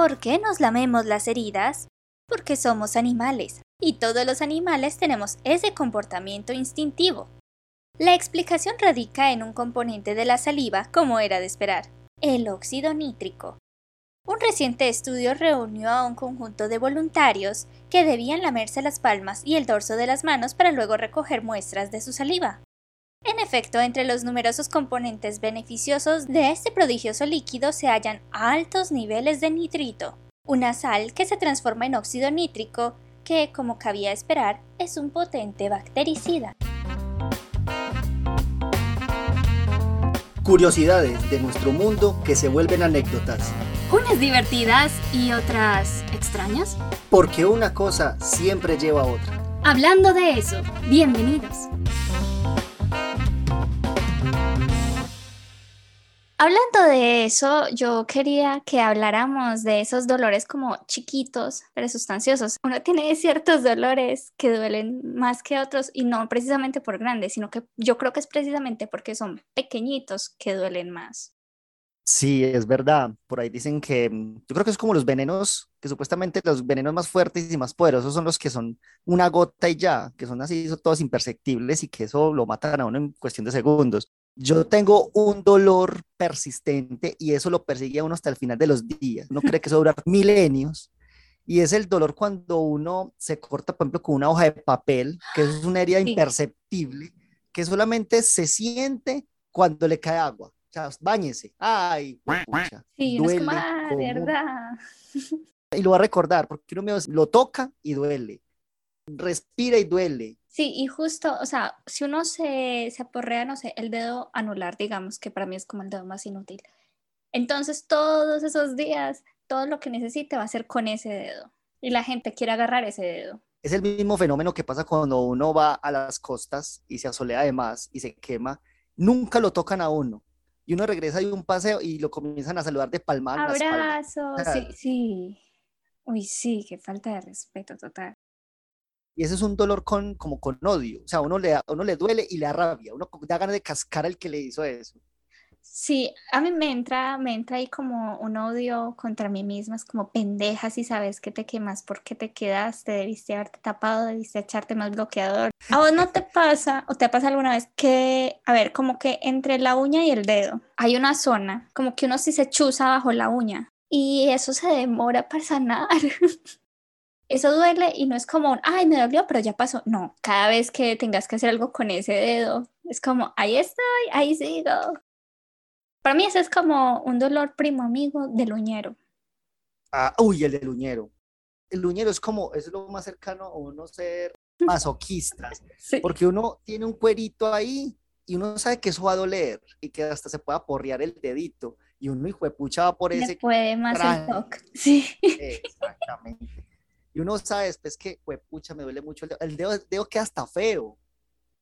¿Por qué nos lamemos las heridas? Porque somos animales, y todos los animales tenemos ese comportamiento instintivo. La explicación radica en un componente de la saliva, como era de esperar, el óxido nítrico. Un reciente estudio reunió a un conjunto de voluntarios que debían lamerse las palmas y el dorso de las manos para luego recoger muestras de su saliva. En efecto, entre los numerosos componentes beneficiosos de este prodigioso líquido se hallan altos niveles de nitrito, una sal que se transforma en óxido nítrico que, como cabía esperar, es un potente bactericida. Curiosidades de nuestro mundo que se vuelven anécdotas. Unas divertidas y otras extrañas. Porque una cosa siempre lleva a otra. Hablando de eso, bienvenidos. Hablando de eso, yo quería que habláramos de esos dolores como chiquitos, pero sustanciosos. Uno tiene ciertos dolores que duelen más que otros y no precisamente por grandes, sino que yo creo que es precisamente porque son pequeñitos que duelen más. Sí, es verdad. Por ahí dicen que mm, yo creo que es como los venenos, que supuestamente los venenos más fuertes y más poderosos son los que son una gota y ya, que son así, son todos imperceptibles y que eso lo matan a uno en cuestión de segundos yo tengo un dolor persistente y eso lo persigue a uno hasta el final de los días. Uno cree que eso dura milenios. Y es el dolor cuando uno se corta, por ejemplo, con una hoja de papel, que es una herida imperceptible, que solamente se siente cuando le cae agua. O sea, bañese. Ay, sí, duele. No es ah, verdad. Y lo va a recordar, porque uno lo toca y duele. Respira y duele. Sí, y justo, o sea, si uno se, se aporrea, no sé, el dedo anular, digamos, que para mí es como el dedo más inútil. Entonces, todos esos días, todo lo que necesite va a ser con ese dedo. Y la gente quiere agarrar ese dedo. Es el mismo fenómeno que pasa cuando uno va a las costas y se asolea de más y se quema. Nunca lo tocan a uno. Y uno regresa de un paseo y lo comienzan a saludar de palma. Abrazo, sí, sí. Uy, sí, qué falta de respeto total. Y ese es un dolor con, como con odio. O sea, uno le, uno le duele y le da rabia. Uno da ganas de cascar al que le hizo eso. Sí, a mí me entra, me entra ahí como un odio contra mí misma, es como pendeja si sabes que te quemas, porque te quedaste? Debiste haberte tapado, debiste echarte más bloqueador. ¿A vos no te pasa o te pasa alguna vez que, a ver, como que entre la uña y el dedo hay una zona, como que uno sí se chuza bajo la uña y eso se demora para sanar? eso duele y no es como, ay, me dolió, pero ya pasó. No, cada vez que tengas que hacer algo con ese dedo, es como, ahí estoy, ahí sigo. Para mí ese es como un dolor primo amigo del uñero. Ah, uy, el del uñero. El uñero es como, es lo más cercano a uno ser masoquistas, porque uno tiene un cuerito ahí y uno sabe que eso va a doler y que hasta se pueda porrear el dedito y uno hijo de pucha va por ese. puede más el toque, sí. Exactamente. Y uno sabe después que, pucha, me duele mucho el dedo. El dedo, dedo queda hasta feo,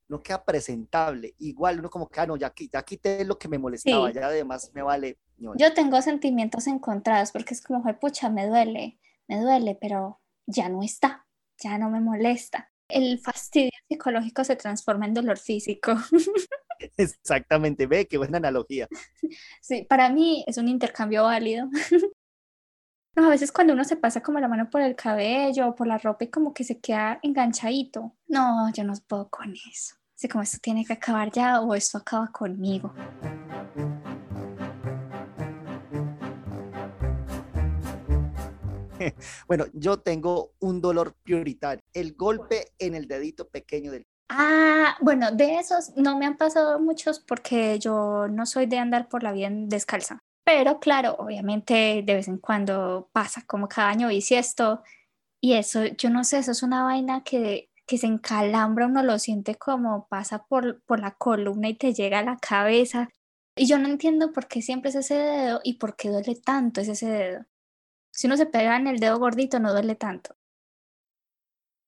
no queda presentable. Igual uno como que, ah, no, ya, ya quité lo que me molestaba, ya además me vale. Yo tengo sentimientos encontrados porque es como, pucha, me duele, me duele, pero ya no está, ya no me molesta. El fastidio psicológico se transforma en dolor físico. Exactamente, ve, qué buena analogía. Sí, para mí es un intercambio válido. No, a veces cuando uno se pasa como la mano por el cabello o por la ropa y como que se queda enganchadito. No, yo no puedo con eso. Así como esto tiene que acabar ya o esto acaba conmigo. Bueno, yo tengo un dolor prioritario, el golpe en el dedito pequeño del... Ah, bueno, de esos no me han pasado muchos porque yo no soy de andar por la vida descalza. Pero claro, obviamente de vez en cuando pasa como cada año esto y eso, yo no sé, eso es una vaina que, que se encalambra, uno lo siente como pasa por, por la columna y te llega a la cabeza. Y yo no entiendo por qué siempre es ese dedo y por qué duele tanto ese dedo. Si uno se pega en el dedo gordito no duele tanto.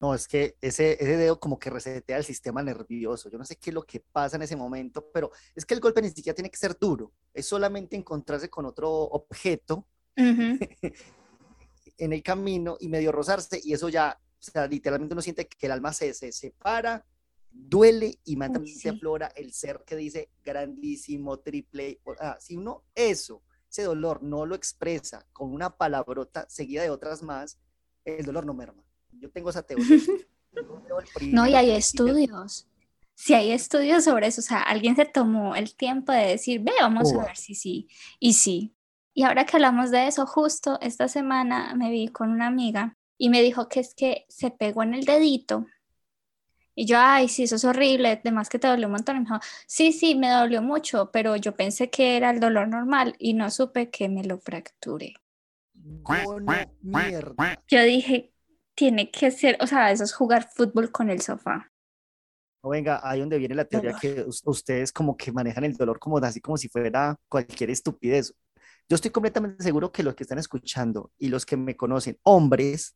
No, es que ese, ese dedo como que resetea el sistema nervioso. Yo no sé qué es lo que pasa en ese momento, pero es que el golpe ni siquiera tiene que ser duro. Es solamente encontrarse con otro objeto en el camino y medio rozarse y eso ya, o sea, literalmente uno siente que el alma se, se separa, duele y manda se aflora el ser que dice grandísimo, triple. Ah, si uno eso ese dolor no lo expresa con una palabrota seguida de otras más, el dolor no merma. Yo tengo esa teoría. no, y hay estudios. Si hay estudios sobre eso, o sea, alguien se tomó el tiempo de decir, ve, vamos a ver si sí. Y sí. Y ahora que hablamos de eso, justo esta semana me vi con una amiga y me dijo que es que se pegó en el dedito. Y yo, ay, sí, eso es horrible, además que te dolió un montón. Y me dijo, sí, sí, me dolió mucho, pero yo pensé que era el dolor normal y no supe que me lo fracturé. Yo dije, tiene que ser, o sea, eso es jugar fútbol con el sofá. No, venga, ahí donde viene la teoría que ustedes como que manejan el dolor como así como si fuera cualquier estupidez. Yo estoy completamente seguro que los que están escuchando y los que me conocen, hombres,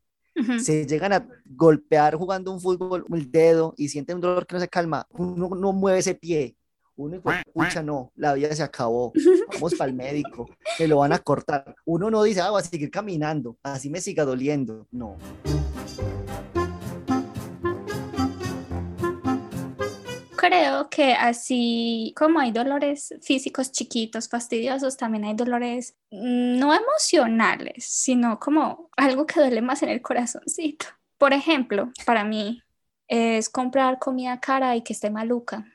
se llegan a golpear jugando un fútbol el dedo y sienten un dolor que no se calma, uno no mueve ese pie, uno escucha, no, la vida se acabó, vamos para el médico, se lo van a cortar. Uno no dice, ah, voy a seguir caminando, así me siga doliendo, no. Creo que así como hay dolores físicos chiquitos, fastidiosos, también hay dolores mm, no emocionales, sino como algo que duele más en el corazoncito. Por ejemplo, para mí es comprar comida cara y que esté maluca.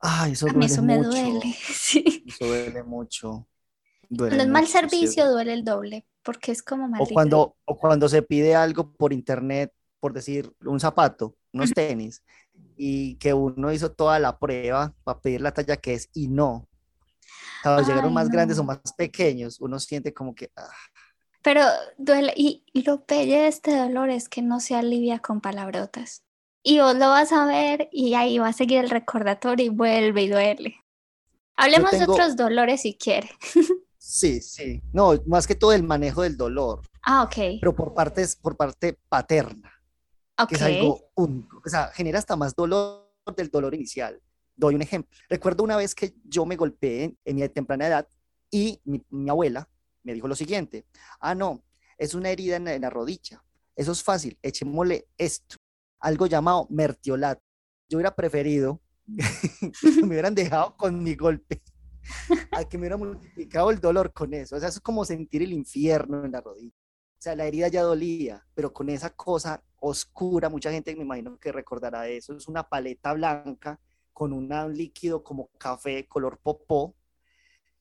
Ay, eso duele eso me duele, sí. Eso duele mucho. cuando es mal servicio duele el doble, porque es como mal. O cuando, o cuando se pide algo por internet, por decir un zapato, unos tenis, y que uno hizo toda la prueba para pedir la talla que es y no. Cuando llegaron más grandes o más pequeños, uno siente como que... Ah. Pero duele, y, lo pelle de este dolor es que no se alivia con palabrotas. Y vos lo vas a ver y ahí va a seguir el recordatorio y vuelve y duele. Hablemos de otros dolores si quiere. sí, sí. No, más que todo el manejo del dolor. Ah, ok. Pero por, partes, por parte paterna que es algo único. O sea, genera hasta más dolor del dolor inicial. Doy un ejemplo. Recuerdo una vez que yo me golpeé en mi temprana edad y mi, abuela me dijo lo siguiente, ah, no, es una herida en la, rodilla. Eso es fácil, echémosle esto, algo llamado mertiolato. Yo hubiera preferido que me hubieran dejado con mi golpe a que me hubiera multiplicado el dolor con eso. O sea, eso es como sentir el infierno en la rodilla. O sea, la herida ya dolía, pero con esa cosa oscura, mucha gente me imagino que recordará eso, es una paleta blanca con un líquido como café color popó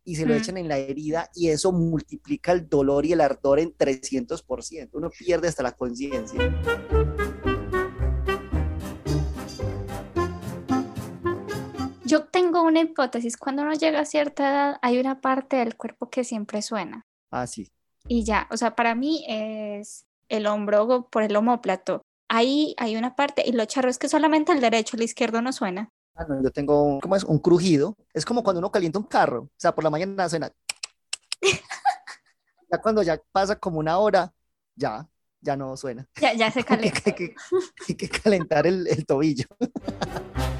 y se lo echan en la herida y eso multiplica el dolor y el ardor en 300%. Uno pierde hasta la conciencia. Yo tengo una hipótesis, cuando uno llega a cierta edad hay una parte del cuerpo que siempre suena. Ah, sí y ya, o sea, para mí es el hombro por el homóplato. Ahí hay una parte y lo charro es que solamente el derecho, el izquierdo no suena. Ah, no, yo tengo, ¿cómo es? Un crujido. Es como cuando uno calienta un carro. O sea, por la mañana suena. ya cuando ya pasa como una hora, ya, ya no suena. Ya, ya se calienta. hay, que, calentar el, el tobillo.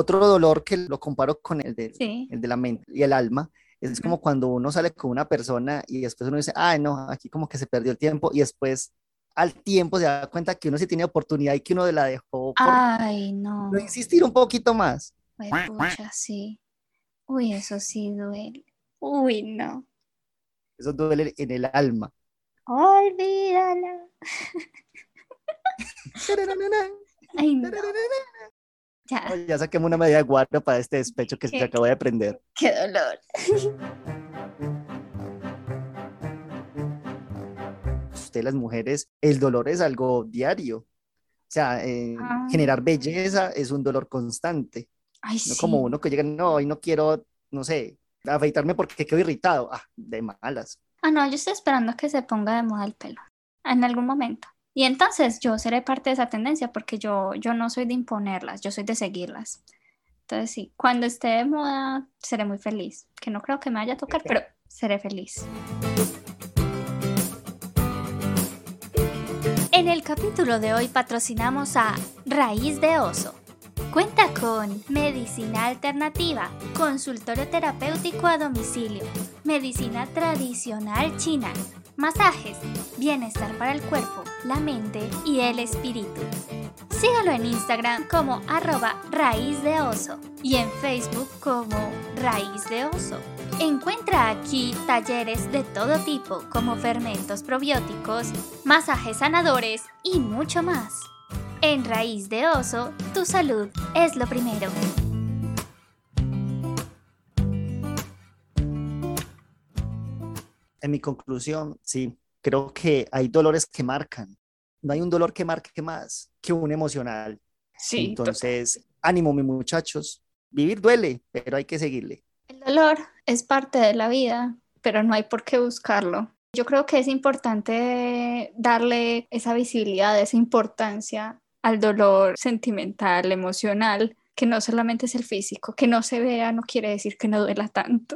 Otro dolor que lo comparo con el de, el de la mente y el alma, es como cuando uno sale con una persona y después uno dice, ay, no, aquí como que se perdió el tiempo y después al tiempo se da cuenta que uno sí tiene oportunidad y que uno la dejó por ay, no. no insistir un poquito más. Uy, pucha, sí. Uy, eso sí duele. Uy, no. Eso duele en el alma. Olvídala. Ay, no. Ya. ya saquemos una medida de guardia para este despecho que se acabó de prender. Qué dolor. Usted, las mujeres, el dolor es algo diario. O sea, eh, ah. generar belleza es un dolor constante. Ay, no como uno que llega, no, hoy no quiero, no sé, afeitarme porque quedo irritado. Ah, de malas. Ah, no, yo estoy esperando que se ponga de moda el pelo. En algún momento. Y entonces yo seré parte de esa tendencia porque yo, yo no soy de imponerlas, yo soy de seguirlas. Entonces sí, cuando esté de moda seré muy feliz, que no creo que me vaya a tocar, pero seré feliz. En el capítulo de hoy patrocinamos a Raíz de Oso. Cuenta con medicina alternativa, consultorio terapéutico a domicilio, medicina tradicional china masajes, bienestar para el cuerpo, la mente y el espíritu. Sígalo en Instagram como arroba raíz de oso y en Facebook como raíz de oso. Encuentra aquí talleres de todo tipo como fermentos probióticos, masajes sanadores y mucho más. En Raíz de Oso, tu salud es lo primero. En mi conclusión, sí, creo que hay dolores que marcan. No hay un dolor que marque más que un emocional. Sí. Entonces, ánimo, mis muchachos. Vivir duele, pero hay que seguirle. El dolor es parte de la vida, pero no hay por qué buscarlo. Yo creo que es importante darle esa visibilidad, esa importancia al dolor sentimental, emocional, que no solamente es el físico, que no se vea no quiere decir que no duela tanto.